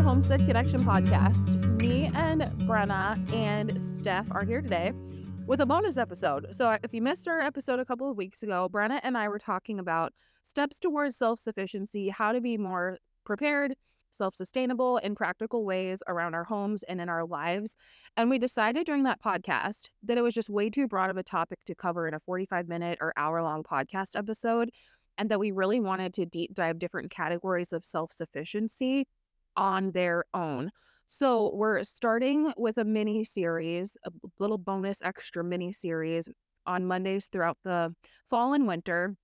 to Homestead Connection Podcast. Me and Brenna and Steph are here today with a bonus episode. So, uh, if you missed our episode a couple of weeks ago, Brenna and I were talking about steps towards self sufficiency, how to be more prepared, self sustainable, in practical ways around our homes and in our lives. And we decided during that podcast that it was just way too broad of a topic to cover in a 45 minute or hour long podcast episode and that we really wanted to deep dive different categories of self sufficiency on their own. So we're starting with a mini series, a little bonus extra mini series on Mondays throughout the fall and winter,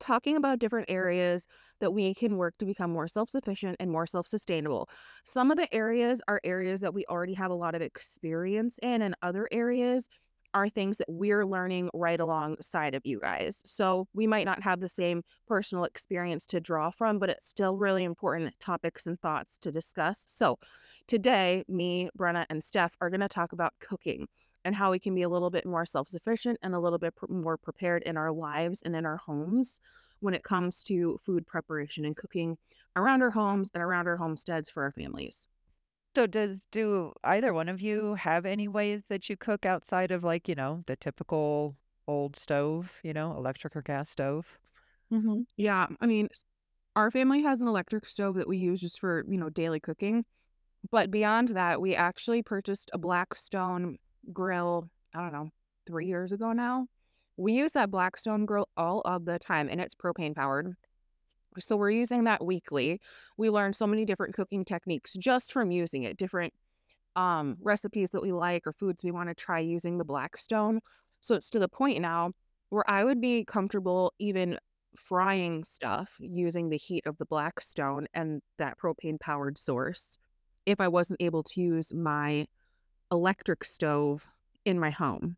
talking about different areas that we can work to become more self sufficient and more self sustainable. Some of the areas are areas that we already have a lot of experience in, and other areas are things that we're learning right alongside of you guys. So we might not have the same personal experience to draw from, but it's still really important topics and thoughts to discuss. So today, me, Brenna, and Steph are going to talk about cooking and how we can be a little bit more self sufficient and a little bit pr- more prepared in our lives and in our homes when it comes to food preparation and cooking around our homes and around our homesteads for our families. So does do either one of you have any ways that you cook outside of like, you know, the typical old stove, you know, electric or gas stove? Mm-hmm. Yeah, I mean, our family has an electric stove that we use just for, you know, daily cooking. But beyond that, we actually purchased a Blackstone grill, I don't know, three years ago now. We use that Blackstone grill all of the time and it's propane powered. So we're using that weekly. We learn so many different cooking techniques just from using it, different um, recipes that we like or foods we want to try using the Blackstone. So it's to the point now where I would be comfortable even frying stuff using the heat of the Blackstone and that propane powered source if I wasn't able to use my electric stove in my home.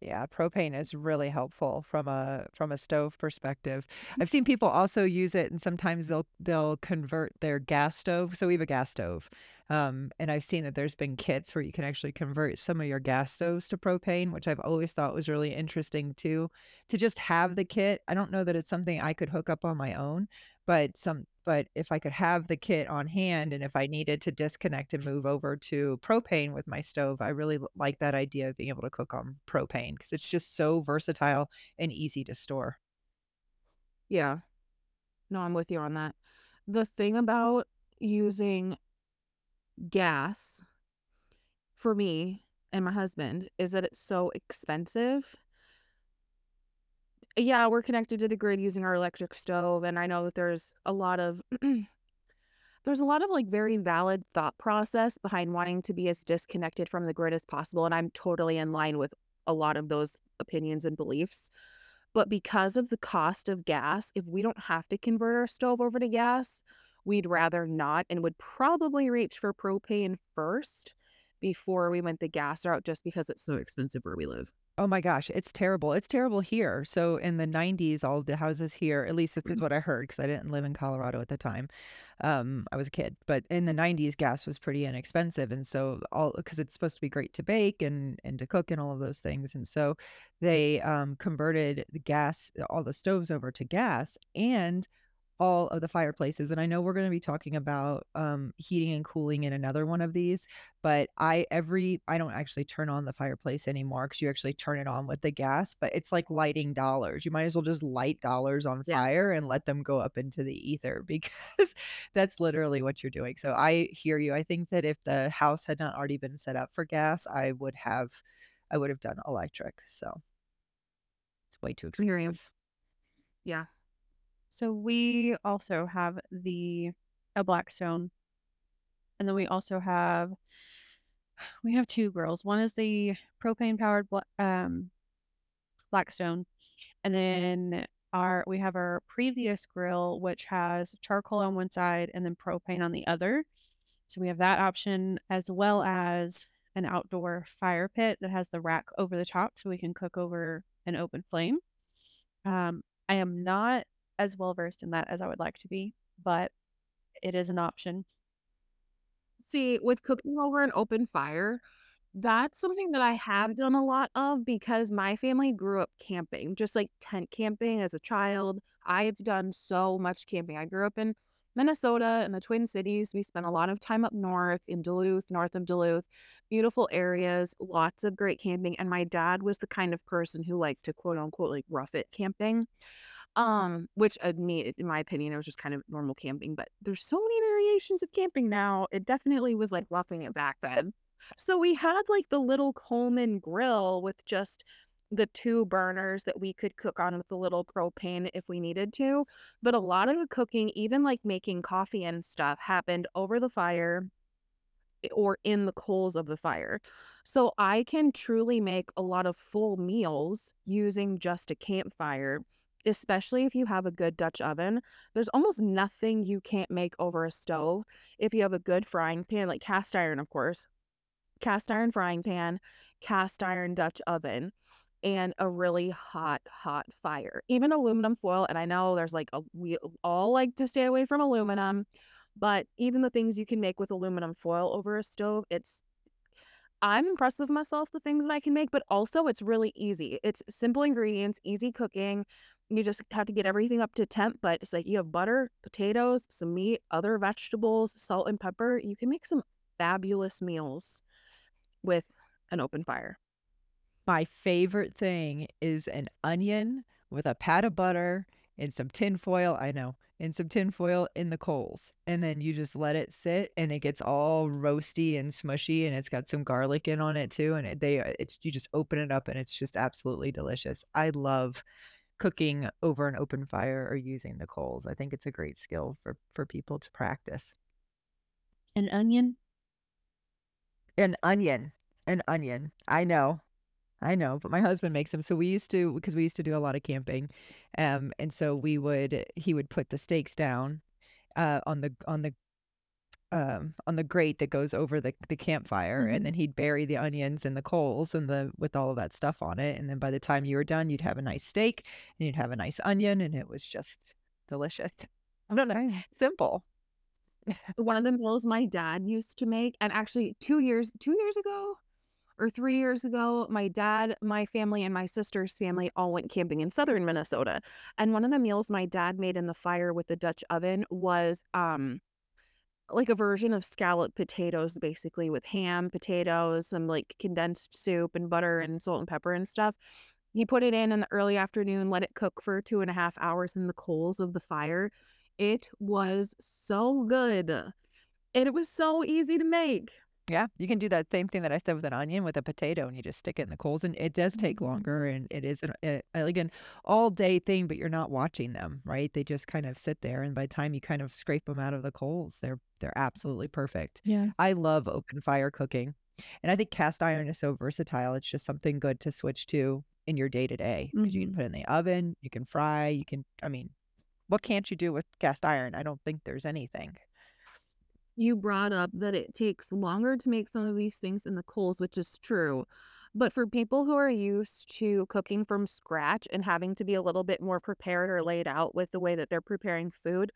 Yeah, propane is really helpful from a from a stove perspective. I've seen people also use it, and sometimes they'll they'll convert their gas stove. So we have a gas stove, um, and I've seen that there's been kits where you can actually convert some of your gas stoves to propane, which I've always thought was really interesting too. To just have the kit, I don't know that it's something I could hook up on my own, but some but if I could have the kit on hand and if I needed to disconnect and move over to propane with my stove, I really like that idea of being able to cook on propane because it's just so versatile and easy to store. Yeah. No, I'm with you on that. The thing about using gas for me and my husband is that it's so expensive yeah, we're connected to the grid using our electric stove, and I know that there's a lot of there's a lot of like very valid thought process behind wanting to be as disconnected from the grid as possible, and I'm totally in line with a lot of those opinions and beliefs. But because of the cost of gas, if we don't have to convert our stove over to gas, we'd rather not and would probably reach for propane first before we went the gas route just because it's so expensive where we live. Oh my gosh, it's terrible. It's terrible here. So in the 90s, all the houses here, at least this is mm. what I heard because I didn't live in Colorado at the time. Um, I was a kid, but in the 90s, gas was pretty inexpensive, and so all because it's supposed to be great to bake and and to cook and all of those things, and so they um, converted the gas, all the stoves over to gas, and all of the fireplaces. And I know we're going to be talking about um, heating and cooling in another one of these, but I every I don't actually turn on the fireplace anymore because you actually turn it on with the gas, but it's like lighting dollars. You might as well just light dollars on yeah. fire and let them go up into the ether because that's literally what you're doing. So I hear you. I think that if the house had not already been set up for gas, I would have I would have done electric. So it's way too expensive. Yeah. So we also have the a Blackstone, and then we also have we have two grills. One is the propane powered um, Blackstone, and then our we have our previous grill which has charcoal on one side and then propane on the other. So we have that option as well as an outdoor fire pit that has the rack over the top so we can cook over an open flame. Um, I am not as well versed in that as I would like to be, but it is an option. See, with cooking over an open fire, that's something that I have done a lot of because my family grew up camping, just like tent camping as a child. I've done so much camping. I grew up in Minnesota and the Twin Cities. We spent a lot of time up north in Duluth, north of Duluth. Beautiful areas, lots of great camping. And my dad was the kind of person who liked to quote unquote like rough it camping. Um, which uh, me, in my opinion, it was just kind of normal camping. But there's so many variations of camping now. It definitely was like roughing it back then. So we had like the little Coleman grill with just the two burners that we could cook on with the little propane if we needed to. But a lot of the cooking, even like making coffee and stuff, happened over the fire eh, or in the coals of the fire. So I can truly make a lot of full meals using just a campfire, especially if you have a good Dutch oven. There's almost nothing you can't make over a stove if you have a good frying pan, like cast iron, of course, cast iron frying pan, cast iron Dutch oven and a really hot, hot fire. Even aluminum foil, and I know there's like a we all like to stay away from aluminum, but even the things you can make with aluminum foil over a stove, it's I'm impressed with myself the things that I can make, but also it's really easy. It's simple ingredients, easy cooking. You just have to get everything up to temp, but it's like you have butter, potatoes, some meat, other vegetables, salt and pepper. You can make some fabulous meals with an open fire. My favorite thing is an onion with a pat of butter and some tin foil. I know, and some tin foil in the coals. And then you just let it sit and it gets all roasty and smushy and it's got some garlic in on it too. And it, they, uh, it's, you just open it up and it's just absolutely delicious. I love cooking over an open fire or using the coals. I think it's a great skill for, for people to practice. An onion? An onion. An onion. I know. I know, but my husband makes them. So we used to because we used to do a lot of camping, um, and so we would he would put the steaks down, uh, on the on the um on the grate that goes over the the campfire, and Mhm. then he'd bury the onions and the coals and the with all of that stuff on it, and then by the time you were done, you'd have a nice steak and you'd have a nice onion, and it was just delicious. I don't know, simple. One of the meals my dad used to make, and actually 2 years 2 years ago or 3 years ago, my dad, my family, and my sister's family all went camping in southern Minnesota. And one of the meals my dad made in the fire with the Dutch oven was um like a version of scalloped potatoes, basically with ham, potatoes, some like condensed soup and butter and salt and pepper and stuff. He put it in in the early afternoon, let it cook for two and a half hours in the coals of the fire. It was so good. And it was so easy to make. Yeah, you can do that same thing that I said with an onion with a potato, and you just stick it in the coals, and it does take Mhm. longer, and it is an, uh, like an all day thing, but you're not watching them, right? They just kind of sit there, and by the time you kind of scrape them out of the coals, they're they're absolutely perfect. Yeah. I love open fire cooking, and I think cast iron is so versatile. It's just something good to switch to in your day to day because you can Mhm. put it in the oven, you can fry, you can. I mean, what can't you do with cast iron? I don't think there's anything. You brought up that it takes longer to make some of these things in the coals, which is true. But for people who are used to cooking from scratch and having to be a little bit more prepared or laid out with the way that they're preparing food,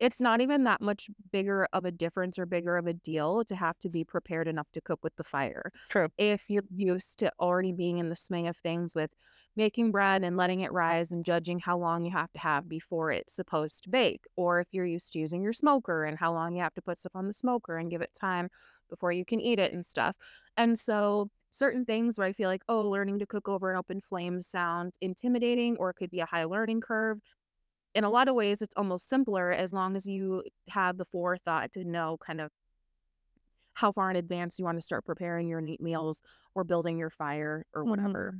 it's not even that much bigger of a difference or bigger of a deal to have to be prepared enough to cook with the fire. True. If you're used to already being in the swing of things with making bread and letting it rise and judging how long you have to have before it's supposed to bake, or if you're used to using your smoker and how long you have to put stuff on the smoker and give it time before you can eat it and stuff. And so certain things where I feel like, oh, learning to cook over an open flame sounds intimidating or it could be a high learning curve. In a lot of ways, it's almost simpler as long as you have the forethought to know kind of how far in advance you want to start preparing your neat meals or building your fire or Mhm. whatever.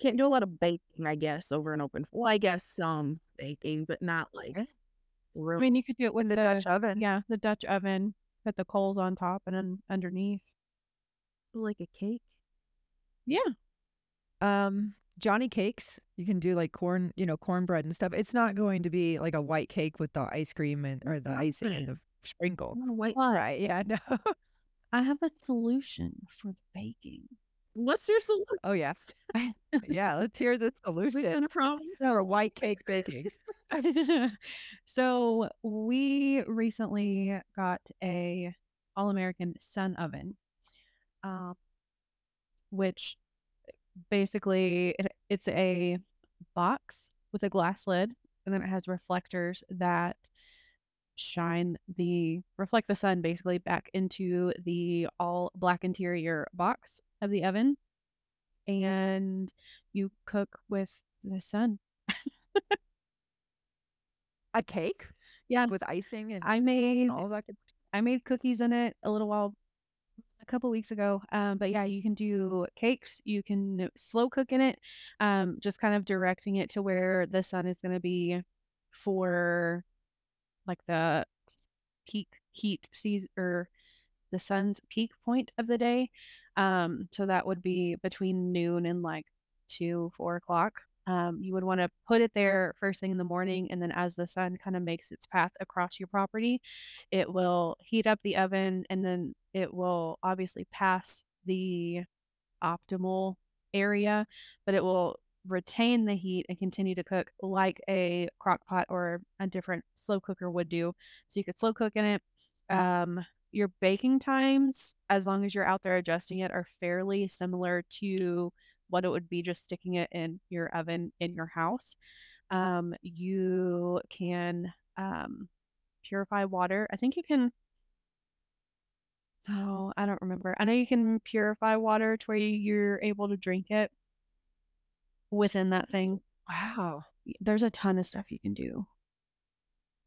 Can't do a lot of baking, I guess, over an open. Well, I guess some baking, but not like Okay. I mean, you could do it with the the Dutch oven. yeah, the Dutch oven, put the coals on top and then underneath. like a cake. Yeah. Um, Johnny cakes, you can do like corn, you know, cornbread and stuff. It's not going to be like a white cake with the ice cream and or the not icing and the sprinkle. I want a white. Right. Yeah, no. I have a solution for baking. What's your solution? Oh yeah. Yeah, let's hear the We solution kind of problem. for white cake baking. so we recently got a All American Sun oven, um, which basically it, it's a box with a glass lid, and then it has reflectors that shine the reflect the sun basically back into the all black interior box of the oven and you cook with the sun. A cake Yeah, with icing and I made and all that good. I made cookies in it a little while couple weeks ago. Um, but yeah, you can do cakes, you can slow cook in it, um, just kind of directing it to where the sun is going to be for like the peak heat season or the sun's peak point of the day. Um, so that would be between noon and like two, four o'clock. Um, you would want to put it there first thing in the morning, and then as the sun kind of makes its path across your property, it will heat up the oven, and then it will obviously pass the optimal area, but it will retain the heat and continue to cook like a crock pot or a different slow cooker would do. So you could slow cook in it. Um, your baking times, as long as you're out there adjusting it, are fairly similar to what it would be just sticking it in your oven in your house. Um, you can um, purify water. I think you can. Oh, I don't remember. I know you can purify water to where you're able to drink it within that thing. Wow. There's a ton of stuff you can do.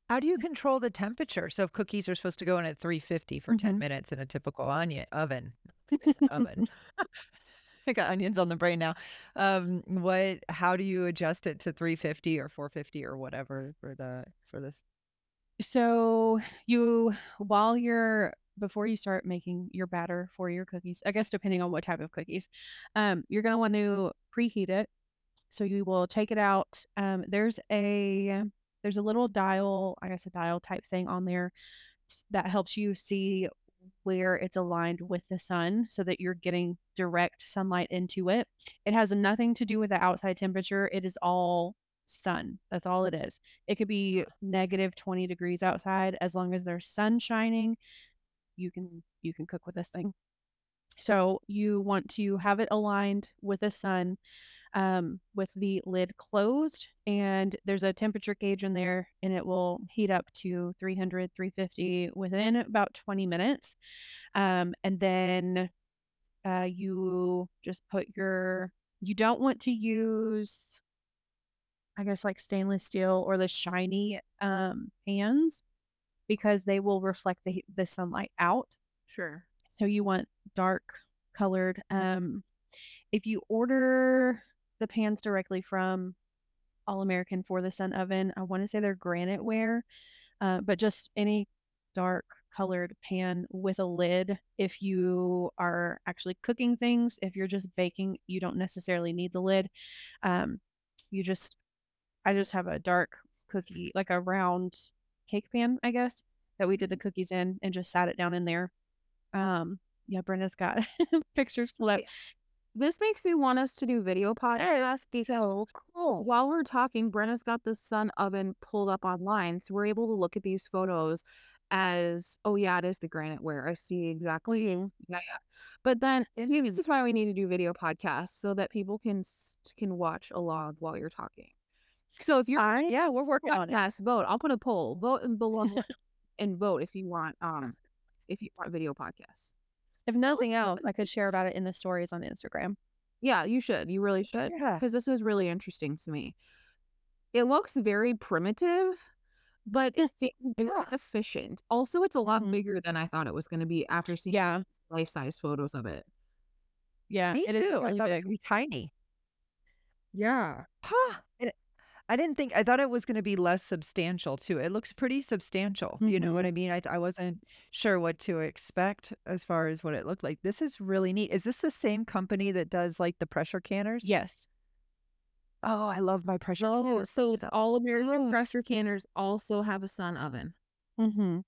How do you control the temperature? So if cookies are supposed to go in at 350 for 10 Mhm. minutes in a typical onion oven, oven. I got onions on the brain now. Um, what? How do you adjust it to 350 or 450 or whatever for the for this? So you, while you're before you start making your batter for your cookies, I guess depending on what type of cookies, um, you're gonna want to preheat it. So you will take it out. Um, there's a there's a little dial, I guess a dial type thing on there that helps you see where it's aligned with the sun so that you're getting direct sunlight into it. It has nothing to do with the outside temperature. It is all sun. That's all it is. It could be negative 20 degrees outside as long as there's sun shining, you can you can cook with this thing. So you want to have it aligned with the sun um, with the lid closed and there's a temperature gauge in there and it will heat up to 300 350 within about 20 minutes um, and then uh, you just put your you don't want to use i guess like stainless steel or the shiny um, pans because they will reflect the, the sunlight out Sure. so you want dark colored um if you order the pans directly from all american for the sun oven i want to say they're granite ware uh, but just any dark colored pan with a lid if you are actually cooking things if you're just baking you don't necessarily need the lid um you just i just have a dark cookie like a round cake pan i guess that we did the cookies in and just sat it down in there um, yeah, Brenna's got pictures up. This makes me want us to do video podcasts because cool. while we're talking, Brenna's got the sun oven pulled up online. So we're able to look at these photos as, oh, yeah, it is the granite ware. I see exactly. Yeah, yeah. But then see, this is why we need to do video podcasts so that people can can watch along while you're talking. So if you're I Yeah, we're working on it. podcast, vote. I'll put a poll. Vote and below and vote if you want um if you want video podcasts. If nothing else, I could share about it in the stories on Instagram. Yeah, you should. You really should. Yeah. Because this is really interesting to me. It looks very primitive, but it seems very efficient. Also, it's a lot Mhm. bigger than I thought it was going to be after seeing Yeah, life size photos of it. yeah, Me it is too. I really thought big. it'd be tiny. Yeah. Huh. I didn't think I thought it was going to be less substantial too. It looks pretty substantial. You know what I mean? I I wasn't sure what to expect as far as what it looked like. This is really neat. Is this the same company that does like the pressure canners? Yes. Oh, I love my pressure Oh, canners. so it's all American Oh. pressure canners also have a sun oven. Mm-hmm.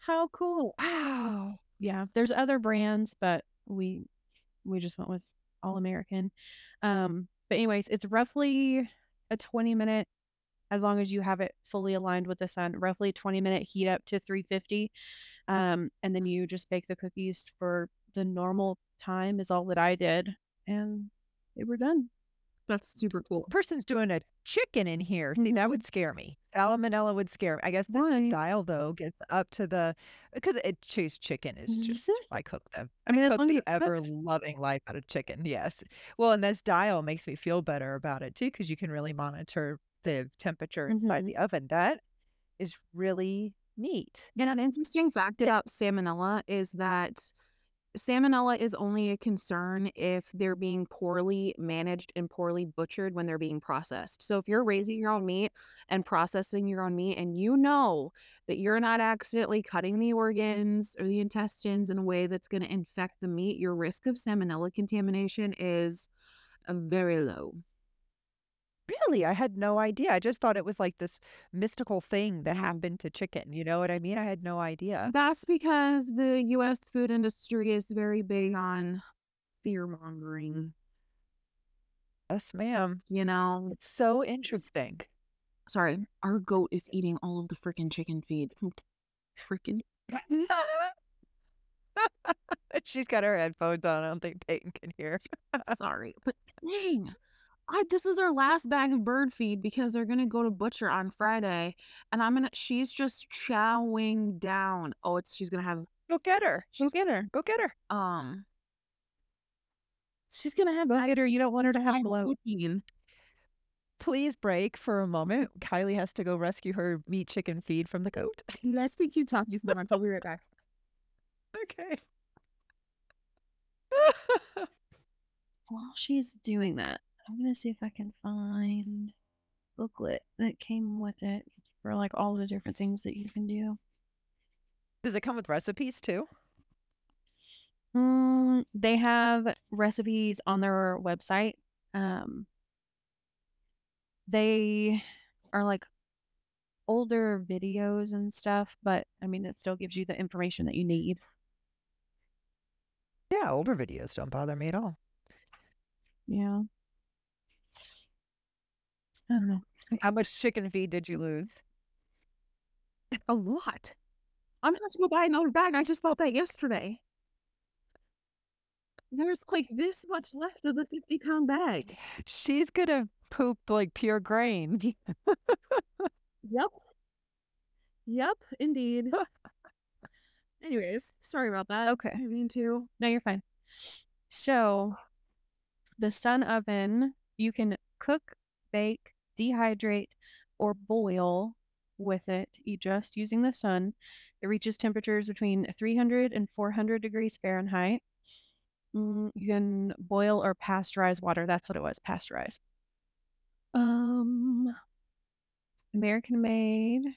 How cool. Wow. Yeah, there's other brands, but we we just went with All American. Um, but anyways, it's roughly a 20 minute, as long as you have it fully aligned with the sun, roughly 20 minute heat up to 350. Um, and then you just bake the cookies for the normal time is all that I did, and they were done. That's super cool. person's doing a chicken in here. See, that would scare me. Salmonella would scare me. I guess the Why? dial though gets up to the because it chase chicken is Is just it? I cook them. I mean, as cook the ever cooked. loving life out of chicken. Yes. Well, and this dial makes me feel better about it too because you can really monitor the temperature inside Mhm. the oven. That is really neat. And an interesting fact about salmonella is that salmonella is only a concern if they're being poorly managed and poorly butchered when they're being processed. So if you're raising your own meat and processing your own meat and you know that you're not accidentally cutting the organs or the intestines in a way that's going to infect the meat, your risk of salmonella contamination is uh, very low. Really, I had no idea. I just thought it was like this mystical thing that happened to chicken. You know what I mean? I had no idea. That's because the US food industry is very big on fear mongering, Yes, ma'am. you know. It's so interesting. Sorry, our goat is eating all of the freaking chicken feed. Freaking She's got her headphones on. I don't think Peyton can hear. sorry. But dang. I, this is our last bag of bird feed because they're gonna go to butcher on Friday, and I'm gonna. She's just chowing down. Oh, it's she's gonna have Go get her. Go get her. Go get her. um. She's gonna have Go get her. You don't want her to have bloat. Please break for a moment. Kylie has to go rescue her meat chicken feed from the goat. Let's be cute talking for. I'll be right back. okay. While she's doing that, I'm gonna see if I can find booklet that came with it for like all the different things that you can do. Does it come with recipes too? Mm, they have recipes on their website. Um, they are like older videos and stuff, but I mean, it still gives you the information that you need. Yeah, older videos don't bother me at all. Yeah. I don't know. How much chicken feed did you lose? A lot. I'm gonna have to go buy another bag. I just bought that yesterday. There's like this much left of the 50 pound bag. She's gonna poop like pure grain. Yep. Yep, indeed. Anyways, sorry about that. Okay. I mean to. No, you're fine. So, the sun oven, you can cook, bake, dehydrate, or boil with it just using the sun. It reaches temperatures between 300 and 400 degrees Fahrenheit. Mm, you can boil or pasteurize water. That's what it was, pasteurize. Um, American made.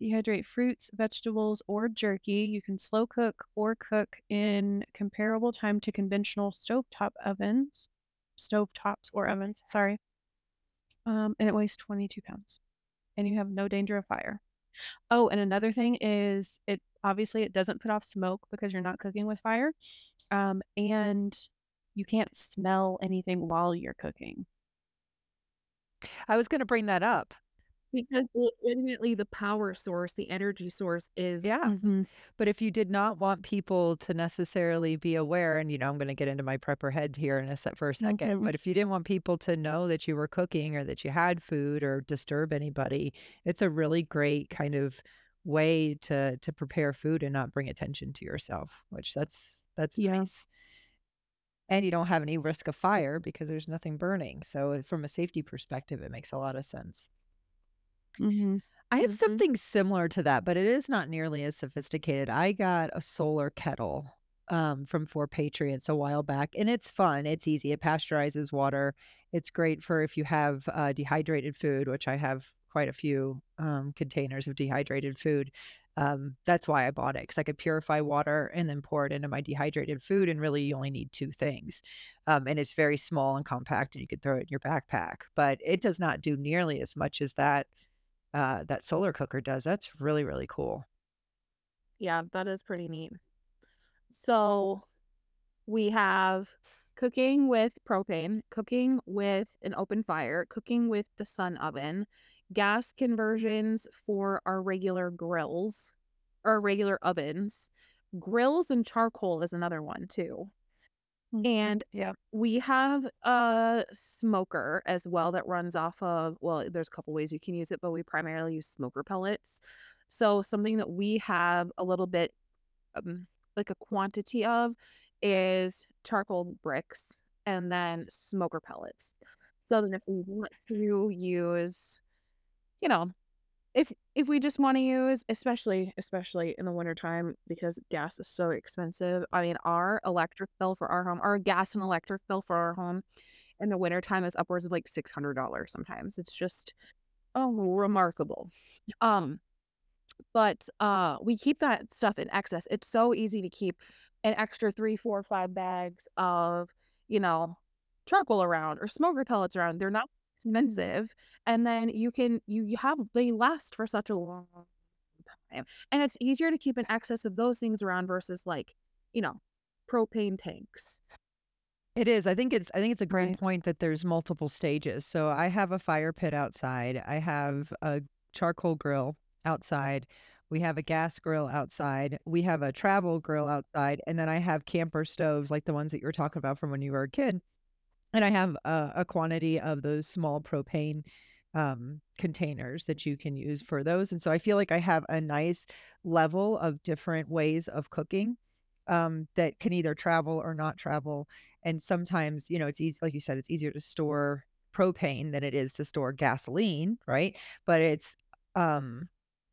Dehydrate fruits, vegetables, or jerky. You can slow cook or cook in comparable time to conventional stovetop ovens, stovetops or ovens, sorry. Um, and it weighs 22 pounds. And you have no danger of fire. Oh, and another thing is it obviously it doesn't put off smoke because you're not cooking with fire. Um, and you can't smell anything while you're cooking. I was gonna bring that up. Because ultimately the power source, the energy source is Yeah. Mhm. But if you did not want people to necessarily be aware, and you know, I'm going to get into my prepper head here in a sec for a second, Okay. but if you didn't want people to know that you were cooking or that you had food or disturb anybody, it's a really great kind of way to to prepare food and not bring attention to yourself, which that's that's Yeah. nice. And you don't have any risk of fire because there's nothing burning. So from a safety perspective, it makes a lot of sense. Mhm. I have Mhm. something similar to that, but it is not nearly as sophisticated. I got a solar kettle um, from Four Patriots a while back, and it's fun. It's easy. It pasteurizes water. It's great for if you have uh, dehydrated food, which I have quite a few um, containers of dehydrated food. Um, that's why I bought it because I could purify water and then pour it into my dehydrated food, and really you only need two things. Um, and it's very small and compact, and you could throw it in your backpack. But it does not do nearly as much as that uh, that solar cooker does. That's really, really cool. Yeah, that is pretty neat. So we have cooking with propane, cooking with an open fire, cooking with the sun oven, gas conversions for our regular grills or regular ovens. Grills and charcoal is another one too. Mhm. And Yeah. we have a smoker as well that runs off of, well, there's a couple ways you can use it, but we primarily use smoker pellets. So something that we have a little bit um, like a quantity of is charcoal bricks and then smoker pellets. So then if we want to use, you know, if if we just want to use especially especially in the wintertime because gas is so expensive. I mean, our electric bill for our home, our gas and electric bill for our home in the wintertime is upwards of like $600 sometimes. It's just oh remarkable. Um but uh we keep that stuff in excess. It's so easy to keep an extra three, four, five bags of, you know, charcoal around or smoker pellets around. They're not expensive. And then you can you you have they last for such a long time. And it's easier to keep an excess of those things around versus like, you know, propane tanks. It is. I think it's I think it's a great Right. point that there's multiple stages. So I have a fire pit outside. I have a charcoal grill outside. We have a gas grill outside. We have a travel grill outside, and then I have camper stoves like the ones that you were talking about from when you were a kid. And I have a, a quantity of those small propane um, containers that you can use for those. And so I feel like I have a nice level of different ways of cooking um, that can either travel or not travel. And sometimes, you know, it's easy, like you said, it's easier to store propane than it is to store gasoline, right? But it's, um,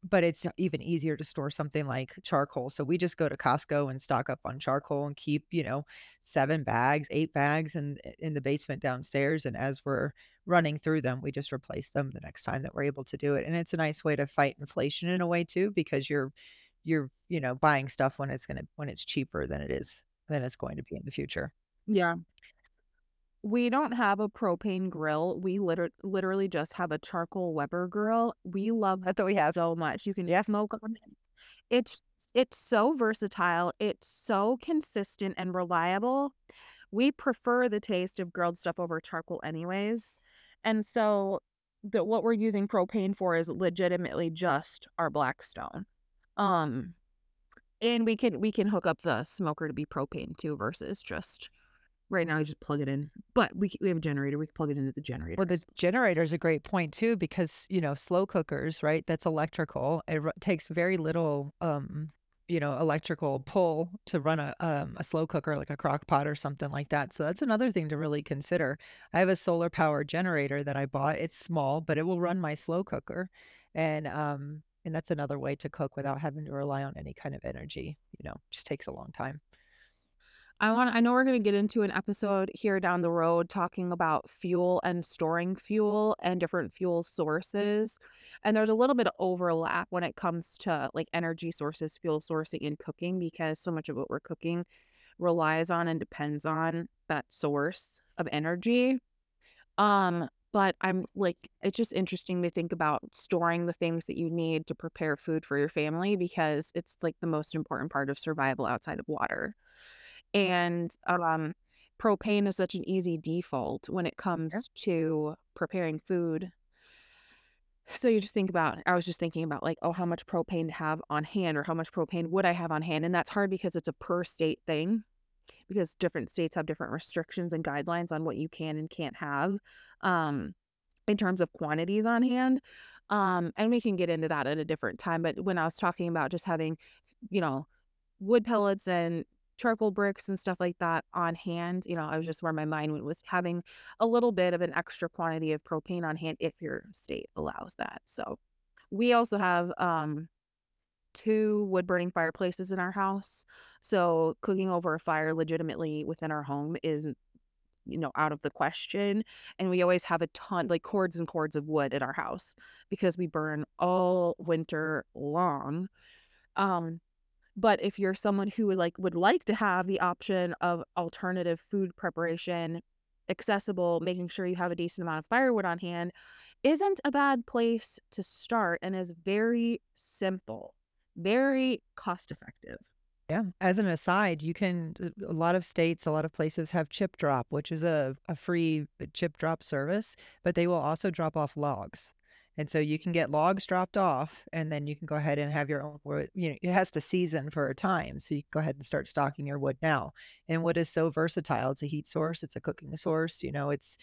but it's even easier to store something like charcoal. So we just go to Costco and stock up on charcoal and keep, you know, 7 bags, 8 bags in in the basement downstairs, and as we're running through them, we just replace them the next time that we're able to do it, and it's a nice way to fight inflation in a way too, because you're you're, you know, buying stuff when it's gonna when it's cheaper than it is than it's going to be in the future. Yeah. We don't have a propane grill. We liter- literally just have a charcoal Weber grill. We love that we have. so much. You can Yeah. smoke on it. It's it's so versatile. It's so consistent and reliable. We prefer the taste of grilled stuff over charcoal anyways. And so the what we're using propane for is legitimately just our Blackstone. Um and we can we can hook up the smoker to be propane too versus just right now you just plug it in. But we we have a generator. We can plug it into the generator. Well, the generator is a great point too because, you know, slow cookers, right? That's electrical. It takes very little, um, you know, electrical pull to run a um, a slow cooker like a crock pot or something like that. So that's another thing to really consider. I have a solar powered generator that I bought. It's small, but it will run my slow cooker, and um, and that's another way to cook without having to rely on any kind of energy. You know, just takes a long time. I want I know we're going to get into an episode here down the road talking about fuel and storing fuel and different fuel sources. And there's a little bit of overlap when it comes to like energy sources, fuel sourcing and cooking because so much of what we're cooking relies on and depends on that source of energy. Um but I'm like it's just interesting to think about storing the things that you need to prepare food for your family because it's like the most important part of survival outside of water. And, um, propane is such an easy default when it Yeah. comes to preparing food. So you just think about I was just thinking about like, oh, how much propane to have on hand or how much propane would I have on hand? And that's hard because it's a per state thing because different states have different restrictions and guidelines on what you can and can't have um, in terms of quantities on hand. Um, and we can get into that at a different time. But when I was talking about just having, you know, wood pellets and charcoal bricks and stuff like that on hand, you know, I was just where my mind went was having a little bit of an extra quantity of propane on hand if your state allows that. So we also have um two wood burning fireplaces in our house. So cooking over a fire legitimately within our home is you know out of the question and we always have a ton like cords and cords of wood at our house because we burn all winter long um but if you're someone who would like would like to have the option of alternative food preparation accessible, making sure you have a decent amount of firewood on hand isn't a bad place to start and is very simple, very cost effective. Yeah. As an aside, you can, uh, a lot of states, a lot of places have chip drop, which is a, a free uh, chip drop service, but they will also drop off logs. And so you can get logs dropped off and then you can go ahead and have your own wood. You know, it has to season for a time. So you go ahead and start stocking your wood now. And wood is so versatile. It's a heat source, it's a cooking source, you know, it's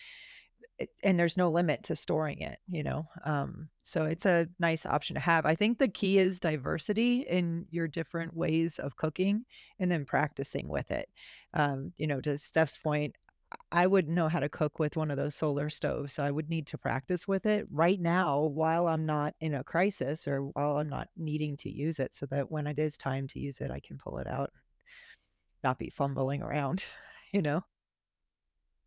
it, and there's no limit to storing it, you know. Um, so it's a nice option to have. I think the key is diversity in your different ways of cooking and then practicing with it. Um, you know, to Steph's point, I wouldn't know how to cook with one of those solar stoves, so I would need to practice with it right now while I'm not in a crisis or while I'm not needing to use it so that when it is time to use it, I can pull it out, not be fumbling around, you know?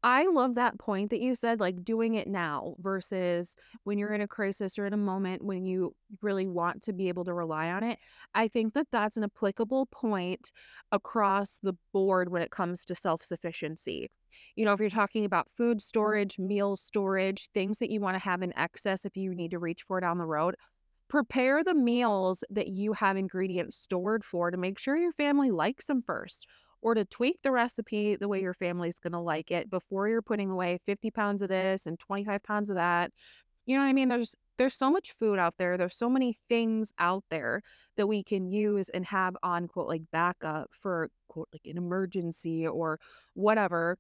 I love that point that you said, like doing it now versus when you're mm-hmm. in a crisis or in a moment when you really want to be able to rely on it. I think that that's an applicable point across the board when it comes to self sufficiency. You know, if you're talking about food mm-hmm. storage, meal storage, things that you want to have in excess if you need to reach for down the road, prepare the meals that you have ingredients stored for to make sure your family likes them first or to tweak the recipe the way mm. your family's going to like it before you're putting away 50 pounds of this and 25 pounds of that. You know what I mean? There's there's so much food out there. There's so many things out there that we can use and have on quote like backup for quote like an emergency or whatever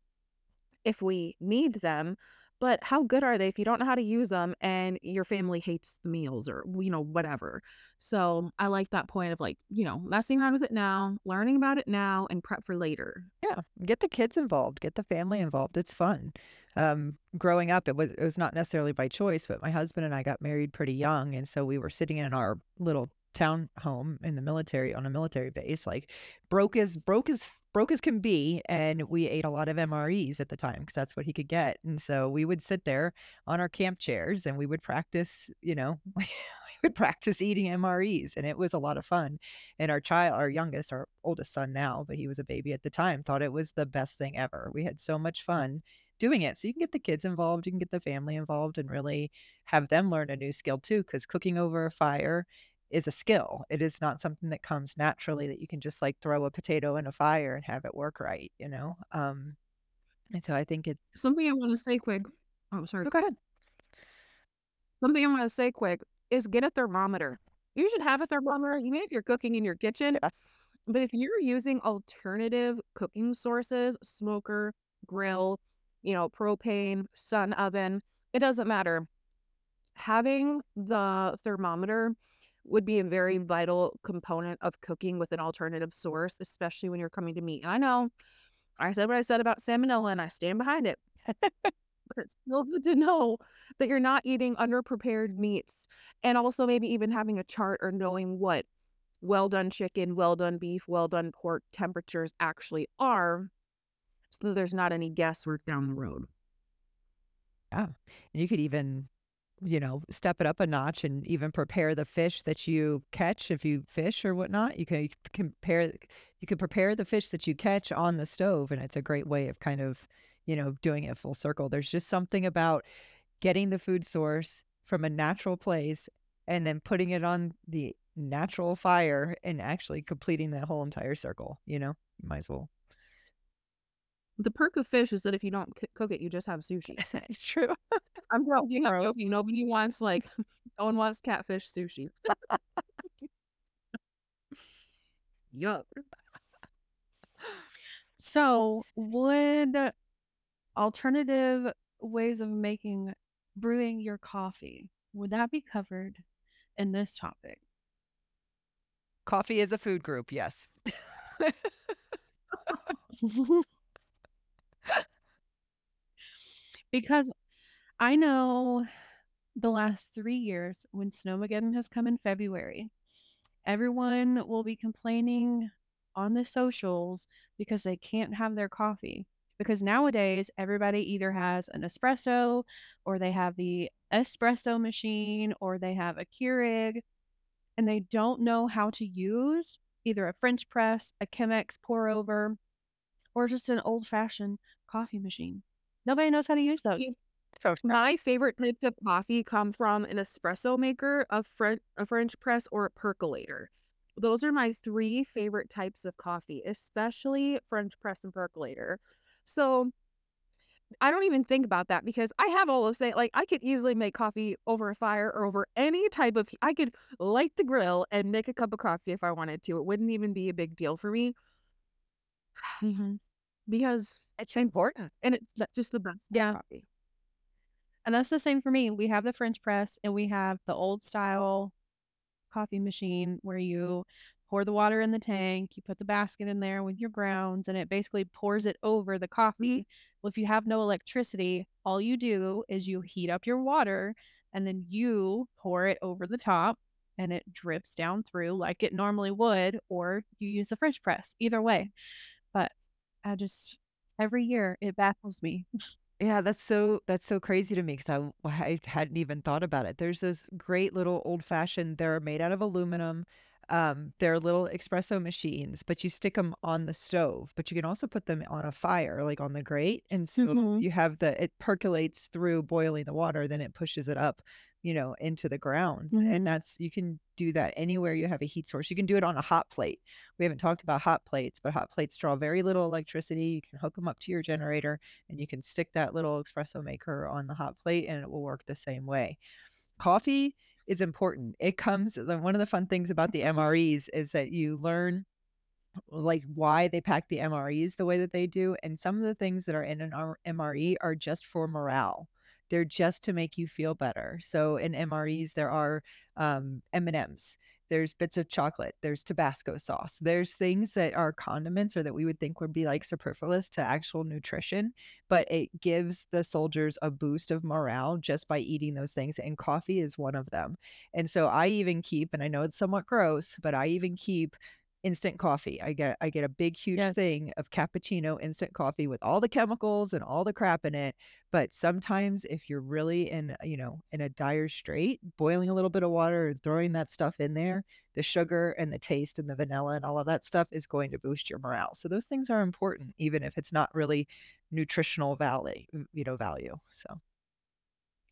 if we need them. But how good are they if you don't know how to use them and your family hates the meals or, you know, whatever? So I like that point of like, you know, messing around with it now, learning about it now, and prep for later. Yeah, get the kids involved, get the family involved. It's fun. Um, growing up, it was it was not necessarily by choice, but my husband and I got married pretty young, and so we were sitting in our little town home in the military on a military base, like broke as broke as broke as can be. And we ate a lot of MREs at the time because that's what he could get. And so we would sit there on our camp chairs and we would practice, you know, we would practice eating MREs. And it was a lot of fun. And our child, our youngest, our oldest son now, but he was a baby at the time, thought it was the best thing ever. We had so much fun doing it. So you can get the kids involved, you can get the family involved, and really have them learn a new skill too. Because cooking over a fire is a skill. It is not something that comes naturally that you can just like throw a potato in a fire and have it work right, you know? Um, and so I think it. Something I want to say quick. Oh, sorry. Go ahead. Something I want to say quick is get a thermometer. You should have a thermometer, even if you're cooking in your kitchen. Yeah. But if you're using alternative cooking sources, smoker, grill, you know, propane, sun oven, it doesn't matter. Having the thermometer would be a very mm-hmm. vital component of cooking with an alternative source, especially when you're coming to meat. And I know I said what I said about salmonella and I stand behind it. but it's still good to know that you're not eating underprepared meats and also maybe even having a chart or knowing what well done chicken, well done beef, well done pork temperatures actually are so that there's not any guesswork down the road. Yeah. And you could even you know, step it up a notch and even prepare the fish that you catch if you fish or whatnot. You can, compare, you can prepare the fish that you catch on the stove, and it's a great way of kind of, you know, doing it full circle. There's just something about getting the food source from a natural place and then putting it on the natural fire and actually completing that whole entire circle. You know, you might as well. The perk of fish is that if you don't c- cook it, you just have sushi. It's true. I'm joking. I'm joking. Nobody wants like, no one wants catfish sushi. Yuck. So, would alternative ways of making brewing your coffee would that be covered in this topic? Coffee is a food group, yes. Because I know the last three years when Snowmageddon has come in February, everyone will be complaining on the socials because they can't have their coffee. Because nowadays, everybody either has an espresso or they have the espresso machine or they have a Keurig and they don't know how to use either a French press, a Chemex pour over, or just an old fashioned coffee machine. Nobody knows how to use those. So My favorite types of coffee come from an espresso maker, a, French a French press, or a percolator. Those are my three favorite types of coffee, especially French press and percolator. So I don't even think about that because I have all of say like I could easily make coffee over a fire or over any type of I could light the grill and make a cup of coffee if I wanted to. It wouldn't even be a big deal for me Mhm. because It's important. and it's just the best Yeah. coffee. And that's the same for me. We have the French press and we have the old style coffee machine where you pour the water in the tank, you put the basket in there with your grounds, and it basically pours it over the mm-hmm. coffee. Well, if you have no electricity, all you do is you heat up your water and then you pour it over the top and it drips down through like it normally would, or you use the French press. Either way. But I just, every year it baffles me. Yeah, that's so that's so crazy to me because I, I hadn't even thought about it. There's those great little old fashioned. They're made out of aluminum. Um, they're little espresso machines, but you stick them on the stove. But you can also put them on a fire, like on the grate, and so Mhm. you have the it percolates through boiling the water, then it pushes it up, you know, into the ground. Mhm. And that's you can do that anywhere you have a heat source. You can do it on a hot plate. We haven't talked about hot plates, but hot plates draw very little electricity. You can hook them up to your generator and you can stick that little espresso maker on the hot plate and it will work the same way. Coffee is important. It comes one of the fun things about the MREs is that you learn like why they pack the MREs the way that they do and some of the things that are in an MRE are just for morale. They're just to make you feel better. So in MREs there are um, M&Ms, there's bits of chocolate, there's Tabasco sauce, there's things that are condiments or that we would think would be like superfluous to actual nutrition, but it gives the soldiers a boost of morale just by eating those things. And coffee is one of them. And so I even keep, and I know it's somewhat gross, but I even keep instant coffee. I get I get a big huge Yes. thing of cappuccino instant coffee with all the chemicals and all the crap in it. But sometimes if you're really in, uh, you know, in a dire strait, boiling a little bit of water and throwing that stuff in there, the sugar and the taste and the vanilla and all of that stuff is going to boost your morale. So those things are important even if it's not really nutritional value, you know, value. So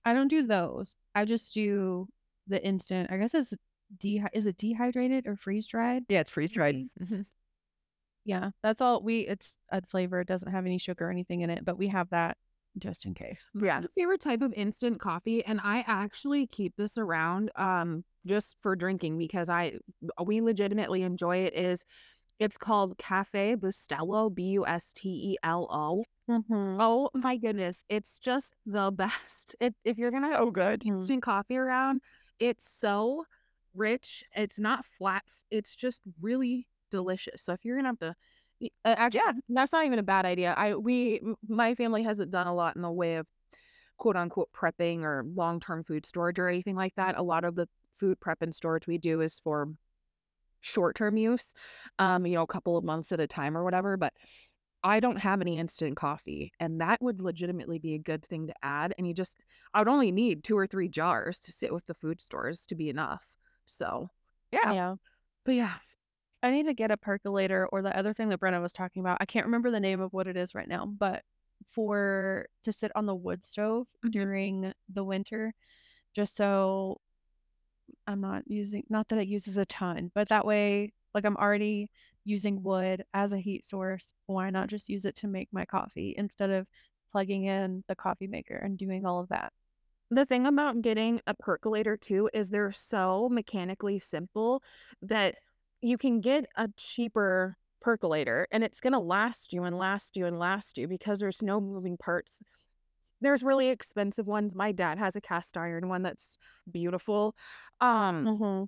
I don't do those. I just do the instant. I guess it's de is it dehydrated or freeze dried? yeah, it's freeze dried. Maybe. Mhm. Yeah, that's all we it's a flavor. It doesn't have any sugar or anything in it, but we have that just in case. Yeah. Favorite type of instant coffee, and I actually keep this around um just for drinking because I we legitimately enjoy it. Is it's called Cafe Bustelo, B U S T E L O. Mm-hmm. Oh my goodness, it's just the best. It, if you're gonna Oh, good. instant coffee around, it's so rich. It's not flat. It's just really delicious. So if you're gonna have to, uh, actually, Yeah. that's not even a bad idea. I we my family hasn't done a lot in the way of quote unquote prepping or long term food storage or anything like that. A lot of the food prep and storage we do is for short term use, um, you know, a couple of months at a time or whatever. But I don't have any instant coffee, and that would legitimately be a good thing to add. And you just, I would only need two or three jars to sit with the food stores to be enough. So, Yeah. Yeah. but yeah, I need to get a percolator or the other thing that Brenna was talking about. I can't remember the name of what it is right now, but for to sit on the wood stove Mhm. during the winter, just so I'm not using, not that it uses a ton, but that way, like I'm already using wood as a heat source. Why not just use it to make my coffee instead of plugging in the coffee maker and doing all of that? The thing about getting a percolator too is they're so mechanically simple that you can get a cheaper percolator and it's going to last you and last you and last you because there's no moving parts. There's really expensive ones. My dad has a cast iron one that's beautiful. Um Mm-hmm.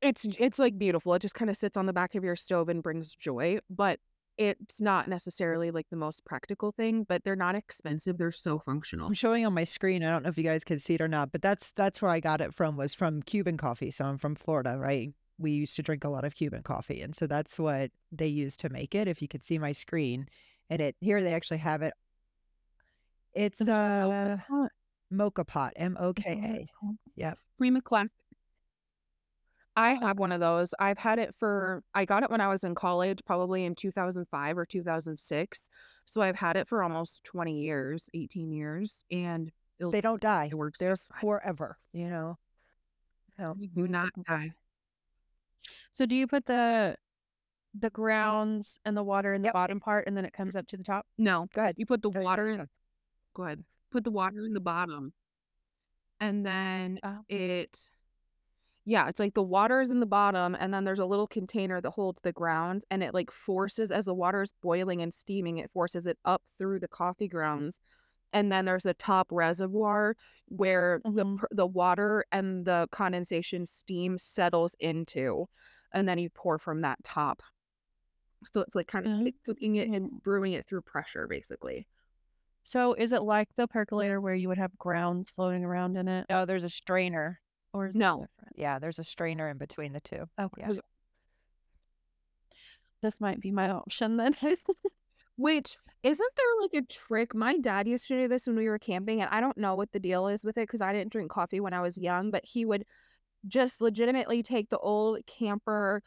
it's it's like beautiful. It just kind of sits on the back of your stove and brings joy, but it's not necessarily like the most practical thing, but they're not expensive. They're so functional. I'm showing on my screen. I don't know if you guys can see it or not, but that's that's where I got it from was from Cuban coffee. So I'm from Florida, right? We used to drink a lot of Cuban coffee, and so that's what they use to make it. If you could see my screen, and it here they actually have it. It's a pot? moka pot, M O K A. Yep. Prima Classic. I have one of those. I've had it for, I got it when I was in college, probably in 2005 or 2006. So I've had it for almost 20 years, 18 years, and it'll, They don't die. it works They're just fine. forever. You know. No. They do not die. So do you put the the mm. grounds and the water in the Yep, bottom part and then it comes up to the top? No, Go ahead. you put the No, you water go in, ahead. go ahead. Put the water in the bottom. And then Oh. it yeah, it's like the water is in the bottom and then there's a little container that holds the grounds and it like forces as the water is boiling and steaming, it forces it up through the coffee grounds. And then there's a top reservoir where the Mhm. pr- the water and the condensation steam settles into and then you pour from that top. So it's like kind of like cooking it and brewing it through pressure basically. So is it like the percolator where you would have grounds floating around in it, No, there's a strainer. Or is it No. different? Yeah, there's a strainer in between the two. Oh, okay. Yeah. This might be my option then. Which isn't there like a trick? My dad used to do this when we were camping, and I don't know what the deal is with it because I didn't drink coffee when I was young, but he would just legitimately take the old camper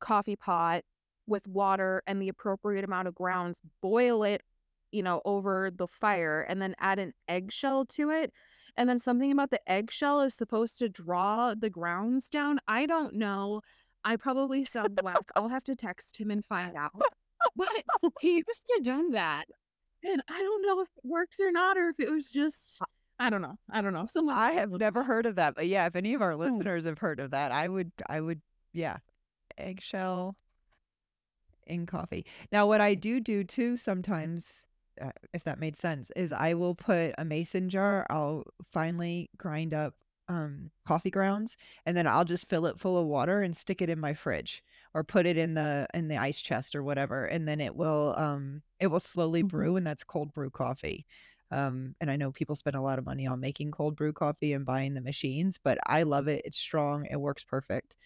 coffee pot with water and the appropriate amount of grounds, boil it, you know, over the fire, and then add an eggshell to it. And then something about the eggshell is supposed to draw the grounds down. I don't know. I probably sound whack. I'll have to text him and find out. But he used to do that. And I don't know if it works or not, or if it was just I don't know. I don't know. Someone I have never heard of that, but yeah, if any of our hmm. listeners have heard of that, I would, I would, yeah, eggshell in coffee. Now, what I do do too sometimes, uh, if that made sense, is I will put a mason jar. I'll finely grind up um coffee grounds, and then I'll just fill it full of water and stick it in my fridge or put it in the in the ice chest or whatever, and then it will um it will slowly Mhm. brew, and that's cold brew coffee. Um, and I know people spend a lot of money on making cold brew coffee and buying the machines, but I love it. It's strong. It works perfect.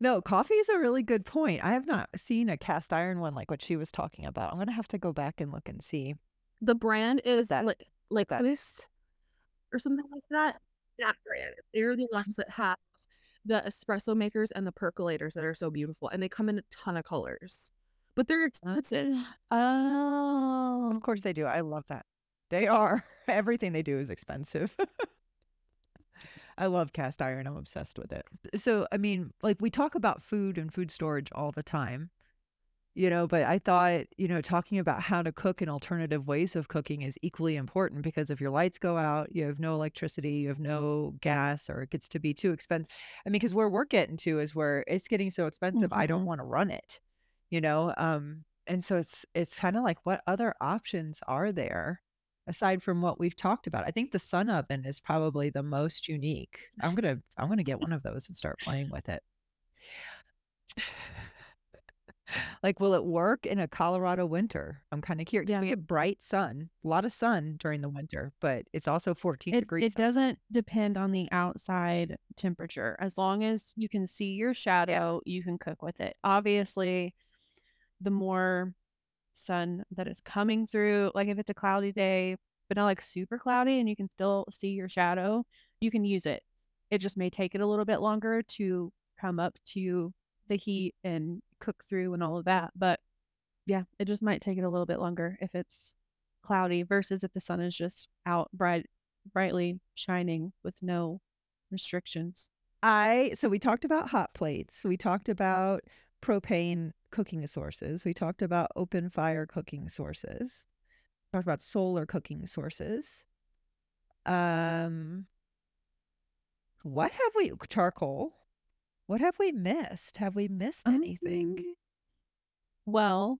No, coffee is a really good point. I have not seen a cast iron one like what she was talking about. I'm gonna have to go back and look and see. the brand is That- like like that- or something like that. That brand. They're the ones that have the espresso makers and the percolators that are so beautiful. And they come in a ton of colors. But they're expensive. oh. Of course they do. I love that. They are. Everything they do is expensive. I love cast iron. I'm obsessed with it. So, I mean, like we talk about food and food storage all the time, you know, but I thought, you know, talking about how to cook and alternative ways of cooking is equally important because if your lights go out, you have no electricity, you have no gas, or it gets to be too expensive. I mean, because where we're getting to is where it's getting so expensive, I don't Mhm. want to run it, you know? Um, and so it's it's kind of like what other options are there aside from what we've talked about? I think the sun oven is probably the most unique. I'm gonna I'm gonna get one of those and start playing with it. Like, will it work in a Colorado winter? I'm kind of curious. Yeah. We have bright sun, a lot of sun during the winter, but it's also 14 It, degrees. it doesn't depend on the outside temperature. As long as you can see your shadow, you can cook with it. Obviously, the more sun that is coming through, like if it's a cloudy day, but not like super cloudy and you can still see your shadow, you can use it. It just may take it a little bit longer to come up to the heat and cook through and all of that. But yeah, it just might take it a little bit longer if it's cloudy versus if the sun is just out bright brightly shining with no restrictions. I so we talked about hot plates. We talked about propane cooking sources. We talked about open fire cooking sources. Talked about solar cooking sources. Um what have we charcoal? What have we missed? Have we missed anything? Um, Well,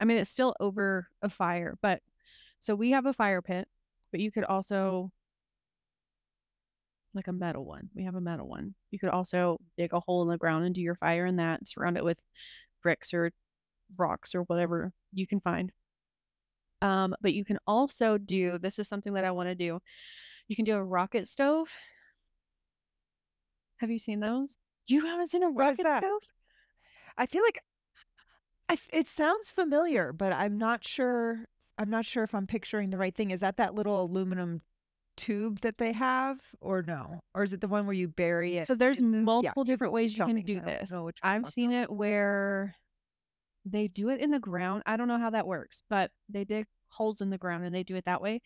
I mean, it's still over a fire, but so we have a fire pit, but you could also like a metal one. We have a metal one. You could also dig a hole in the ground and do your fire in that, surround it with bricks or rocks or whatever you can find. Um, but you can also do this is something that I want to do. You can do a rocket stove. Have you seen those? You haven't seen a rocket stove? I feel like I it sounds familiar, but I'm not sure I'm not sure if I'm picturing the right thing. Is that that little aluminum tube that they have or no? Or is it the one where you bury it? So there's the- yeah, multiple different ways you tell can do this. know which one I've seen it where they do it in the ground. I don't know how that works, but they dig holes in the ground and they do it that way.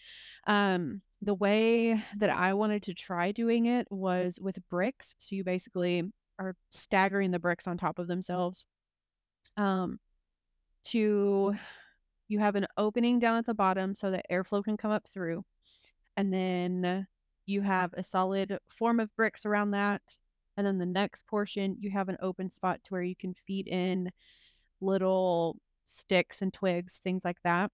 Um, the way that I wanted to try doing it was with bricks. So you basically are staggering the bricks on top of themselves um, to you have an opening down at the bottom so that airflow can come up through. And then you have a solid form of bricks around that. And then the next portion, you have an open spot to where you can feed in little sticks and twigs, things like that.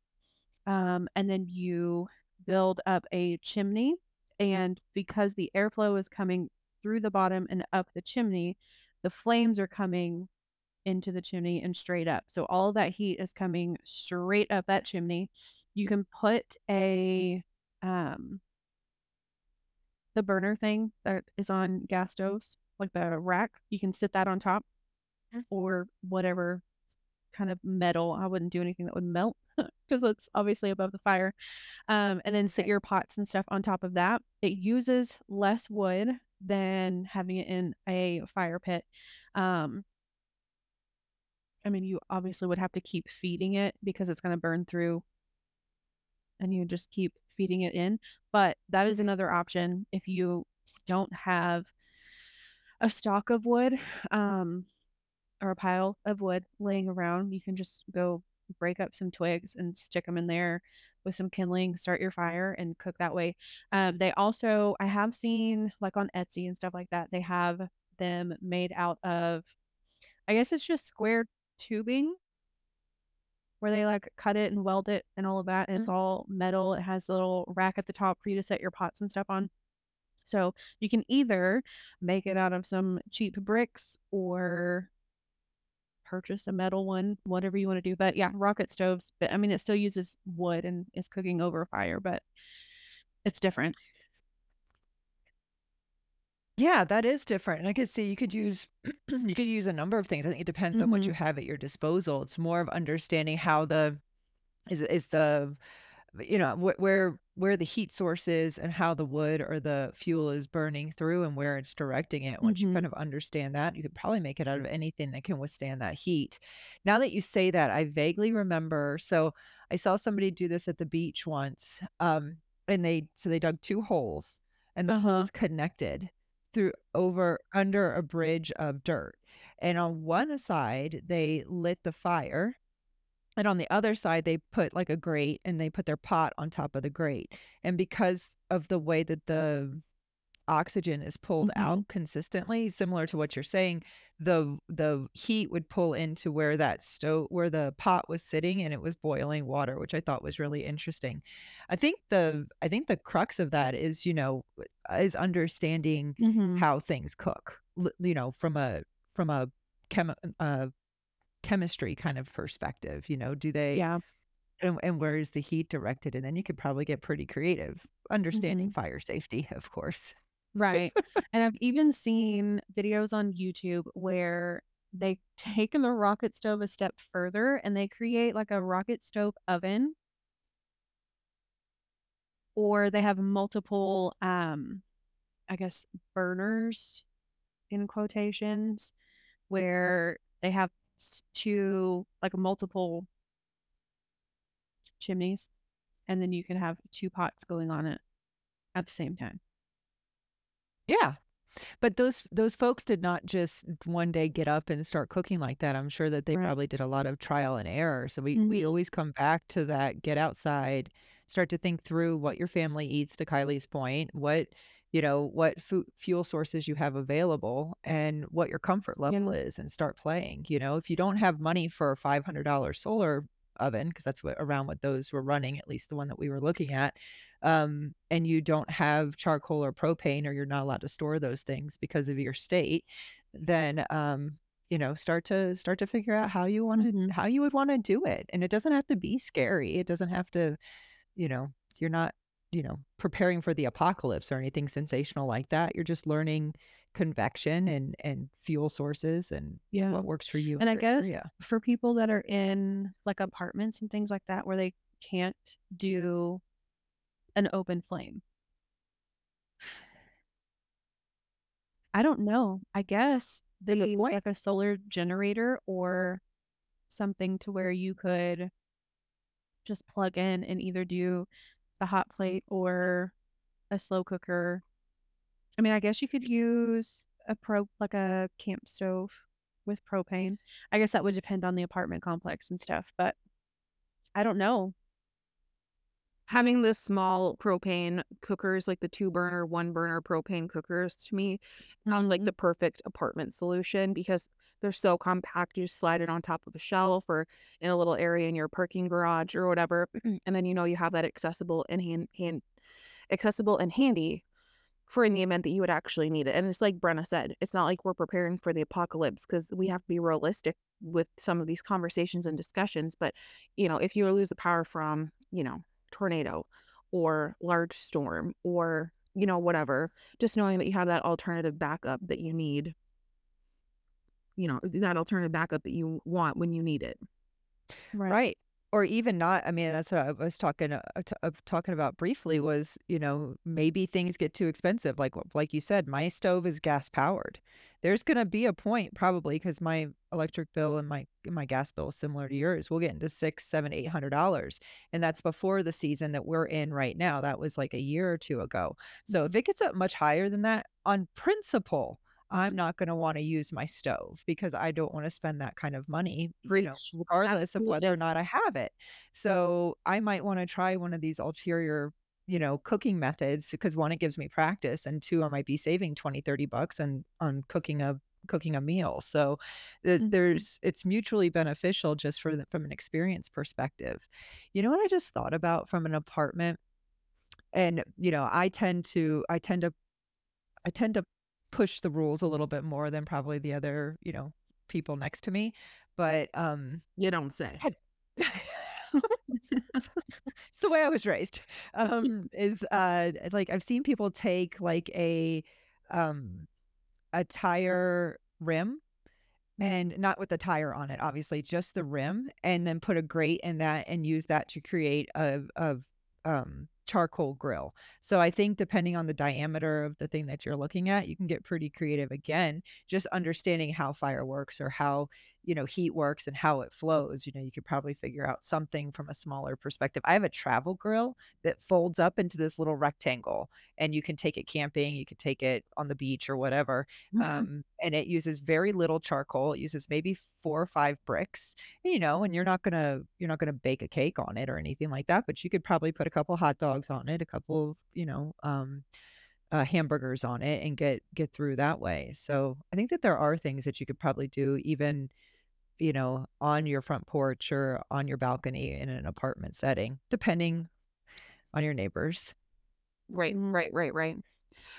Um, and then you build up a chimney. And because the airflow is coming through the bottom and up the chimney, the flames are coming into the chimney and straight up. So all that heat is coming straight up that chimney. You can put a um the burner thing that is on gas stoves, like the rack, you can sit that on top Mm. or whatever kind of metal. I wouldn't do anything that would melt because it's obviously above the fire. Um, and then sit your pots and stuff on top of that. It uses less wood than having it in a fire pit. Um, I mean, you obviously would have to keep feeding it because it's going to burn through and you just keep feeding it in. But that is another option if you don't have a stock of wood um, or a pile of wood laying around. You can just go break up some twigs and stick them in there with some kindling, start your fire, and cook that way. Um, they also, I have seen like on Etsy and stuff like that, they have them made out of, I guess it's just square tubing where they like cut it and weld it and all of that. And it's mm. all metal. It has a little rack at the top for you to set your pots and stuff on. So you can either make it out of some cheap bricks or purchase a metal one, whatever you want to do. But yeah, rocket stoves. But I mean, it still uses wood and is cooking over a fire, but it's different. Yeah, that is different. And I could see you could use you could use a number of things. I think it depends on what Mhm. you have at your disposal. It's more of understanding how the is is the you know wh- where where the heat source is and how the wood or the fuel is burning through and where it's directing it. Once you kind of understand that, you could probably make it out of anything that can withstand that heat. Now that you say that, I vaguely remember. So I saw somebody do this at the beach once. Um, and they so they dug two holes and the Uh huh. holes connected through over under a bridge of dirt. And on one side, they lit the fire and on the other side, they put like a grate and they put their pot on top of the grate. And because of the way that the oxygen is pulled Mhm. out consistently, similar to what you're saying, the the heat would pull into where that stove where the pot was sitting and it was boiling water, which I thought was really interesting. I think the I think the crux of that is, you know, is understanding Mhm. how things cook. You know, from a from a chem uh chemistry kind of perspective, you know, do they Yeah. and, and where is the heat directed? And then you could probably get pretty creative, understanding Mhm. fire safety, of course. Right. And I've even seen videos on YouTube where they take the rocket stove a step further and they create like a rocket stove oven or they have multiple um I guess burners in quotations where they have two like multiple chimneys and then you can have two pots going on it at the same time. Yeah. But those those folks did not just one day get up and start cooking like that. I'm sure that they Right. probably did a lot of trial and error. So we we Mhm. always come back to that get outside, start to think through what your family eats to Kylie's point, what you know, what fu- fuel sources you have available and what your comfort level is and start playing. You know, if you don't have money for a $500 solar oven because that's what around what those were running, at least the one that we were looking at, um, and you don't have charcoal or propane or you're not allowed to store those things because of your state, then um, you know, start to start to figure out how you want to Mhm. how you would want to do it. And it doesn't have to be scary. It doesn't have to, you know, you're not, you know, preparing for the apocalypse or anything sensational like that. You're just learning convection and and fuel sources and Yeah. what works for you And I guess area. for people that are in like apartments and things like that where they can't do an open flame. I don't know. I guess the like a solar generator or something to where you could just plug in and either do the hot plate or a slow cooker. I mean, I guess you could use a pro like a camp stove with propane. I guess that would depend on the apartment complex and stuff, but I don't know. Having the small propane cookers, like the two burner, one burner propane cookers, to me sound like Mhm. the perfect apartment solution because they're so compact. You just slide it on top of a shelf or in a little area in your parking garage or whatever. And then you know you have that accessible and hand, hand accessible and handy for in the event that you would actually need it. And it's like Brenna said, it's not like we're preparing for the apocalypse because we have to be realistic with some of these conversations and discussions. But, you know, if you lose the power from, you know, tornado or large storm or, you know, whatever, just knowing that you have that alternative backup that you need, you know, that alternative backup that you want when you need it. Right. Right. Or even not, I mean, that's what I was talking uh, t- of talking about briefly was, you know, maybe things get too expensive. Like like you said, my stove is gas powered. There's going to be a point probably because my electric bill and my my gas bill is similar to yours. We'll get into six, seven, eight hundred dollars, and that's before the season that we're in right now. That was like a year or two ago. So if it gets up much higher than that, on principle, I'm not going to want to use my stove because I don't want to spend that kind of money, you know, regardless of whether or not I have it. So I might want to try one of these ulterior, you know, cooking methods because one, it gives me practice, and two, I might be saving 20, 30 bucks on on cooking a cooking a meal. So th- Mhm. there's it's mutually beneficial just for the, from an experience perspective. You know what I just thought about from an apartment? And you know, I tend to I tend to I tend to push the rules a little bit more than probably the other, you know, people next to me. But um You don't say. had- it's the way I was raised. Um is uh like I've seen people take like a um a tire rim and not with the tire on it, obviously, just the rim, and then put a grate in that and use that to create a a um, charcoal grill. So I think depending on the diameter of the thing that you're looking at, you can get pretty creative again, just understanding how fire works or how, you know, heat works and how it flows. You know, you could probably figure out something from a smaller perspective. I have a travel grill that folds up into this little rectangle and you can take it camping, you could take it on the beach or whatever um, and it uses very little charcoal. It uses maybe four or five bricks, you know, and you're not gonna you're not gonna bake a cake on it or anything like that, but you could probably put a couple hot dogs on it, a couple, you know, um, uh, hamburgers on it, and get get through that way. So I think that there are things that you could probably do even, you know, on your front porch or on your balcony in an apartment setting, depending on your neighbors. Right, Mhm. right, right, right.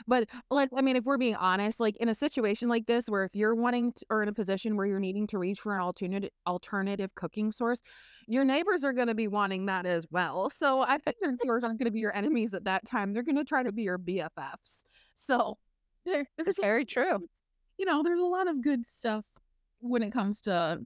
But like, I mean, if we're being honest, like in a situation like this, where if you're wanting to, or in a position where you're needing to reach for an alternative alternative cooking source, your neighbors are going to be wanting that as well. So I think your neighbors aren't going to be your enemies at that time. They're going to try to be your BFFs. So there, there's very true. you know, there's a lot of good stuff when it comes to,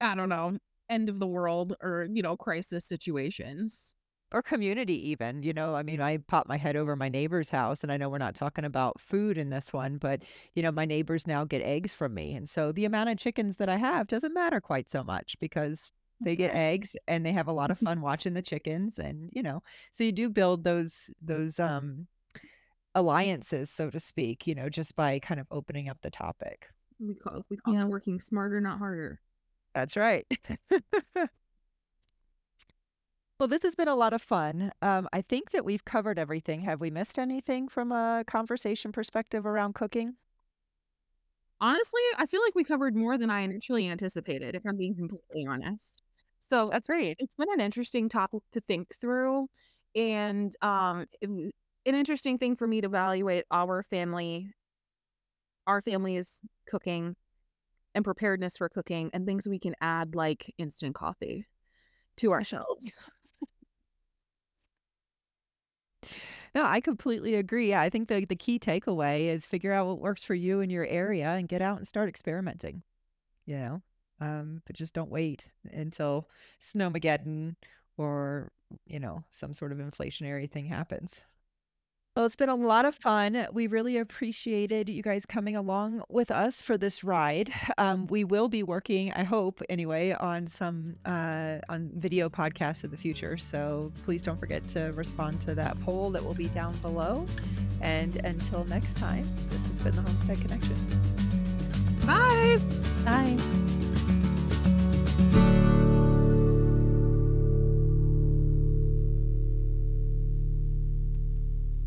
I don't know, end of the world or you know, crisis situations. Or community even, you know, I mean, I pop my head over my neighbor's house and I know we're not talking about food in this one, but you know, my neighbors now get eggs from me. And so the amount of chickens that I have doesn't matter quite so much because they get eggs and they have a lot of fun watching the chickens and, you know, so you do build those those um alliances, so to speak, you know, just by kind of opening up the topic. We call we call Yeah. that working smarter, not harder. That's right. Well, this has been a lot of fun. Um, I think that we've covered everything. Have we missed anything from a conversation perspective around cooking? Honestly, I feel like we covered more than I initially anticipated, if I'm being completely honest. So That's great. it's been an interesting topic to think through, and um, an interesting thing for me to evaluate our family, our family's cooking, and preparedness for cooking, and things we can add like instant coffee to our shelves. No, I completely agree. Yeah, I think the the key takeaway is figure out what works for you in your area and get out and start experimenting. You know, um, but just don't wait until snowmageddon or you know some sort of inflationary thing happens. Well, it's been a lot of fun. We really appreciated you guys coming along with us for this ride. Um, we will be working, I hope anyway, on some uh, on video podcasts in the future. So please don't forget to respond to that poll that will be down below. And until next time, this has been the Homestead Connection. Bye. Bye.